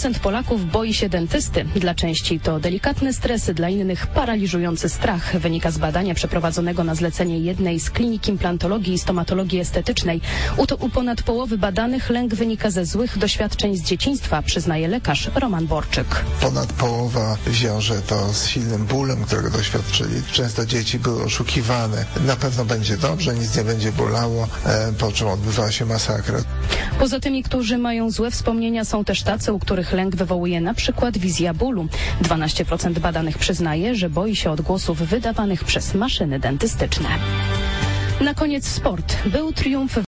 50% Polaków boi się dentysty. Dla części to delikatne stresy, dla innych paraliżujący strach. Wynika z badania przeprowadzonego na zlecenie jednej z klinik implantologii i stomatologii estetycznej. U, to, u ponad połowy badanych lęk wynika ze złych doświadczeń z dzieciństwa, przyznaje lekarz Roman Borczyk. Ponad połowa wiąże to z silnym bólem, którego doświadczyli. Często dzieci były oszukiwane. Na pewno będzie dobrze, nic nie będzie bolało, e, po czym odbywała się masakra. Poza tymi, którzy mają złe wspomnienia, są też tacy, u których lęk wywołuje na przykład wizja bólu. 12% badanych przyznaje, że boi się odgłosów wydawanych przez maszyny dentystyczne. Na koniec sport. Był triumf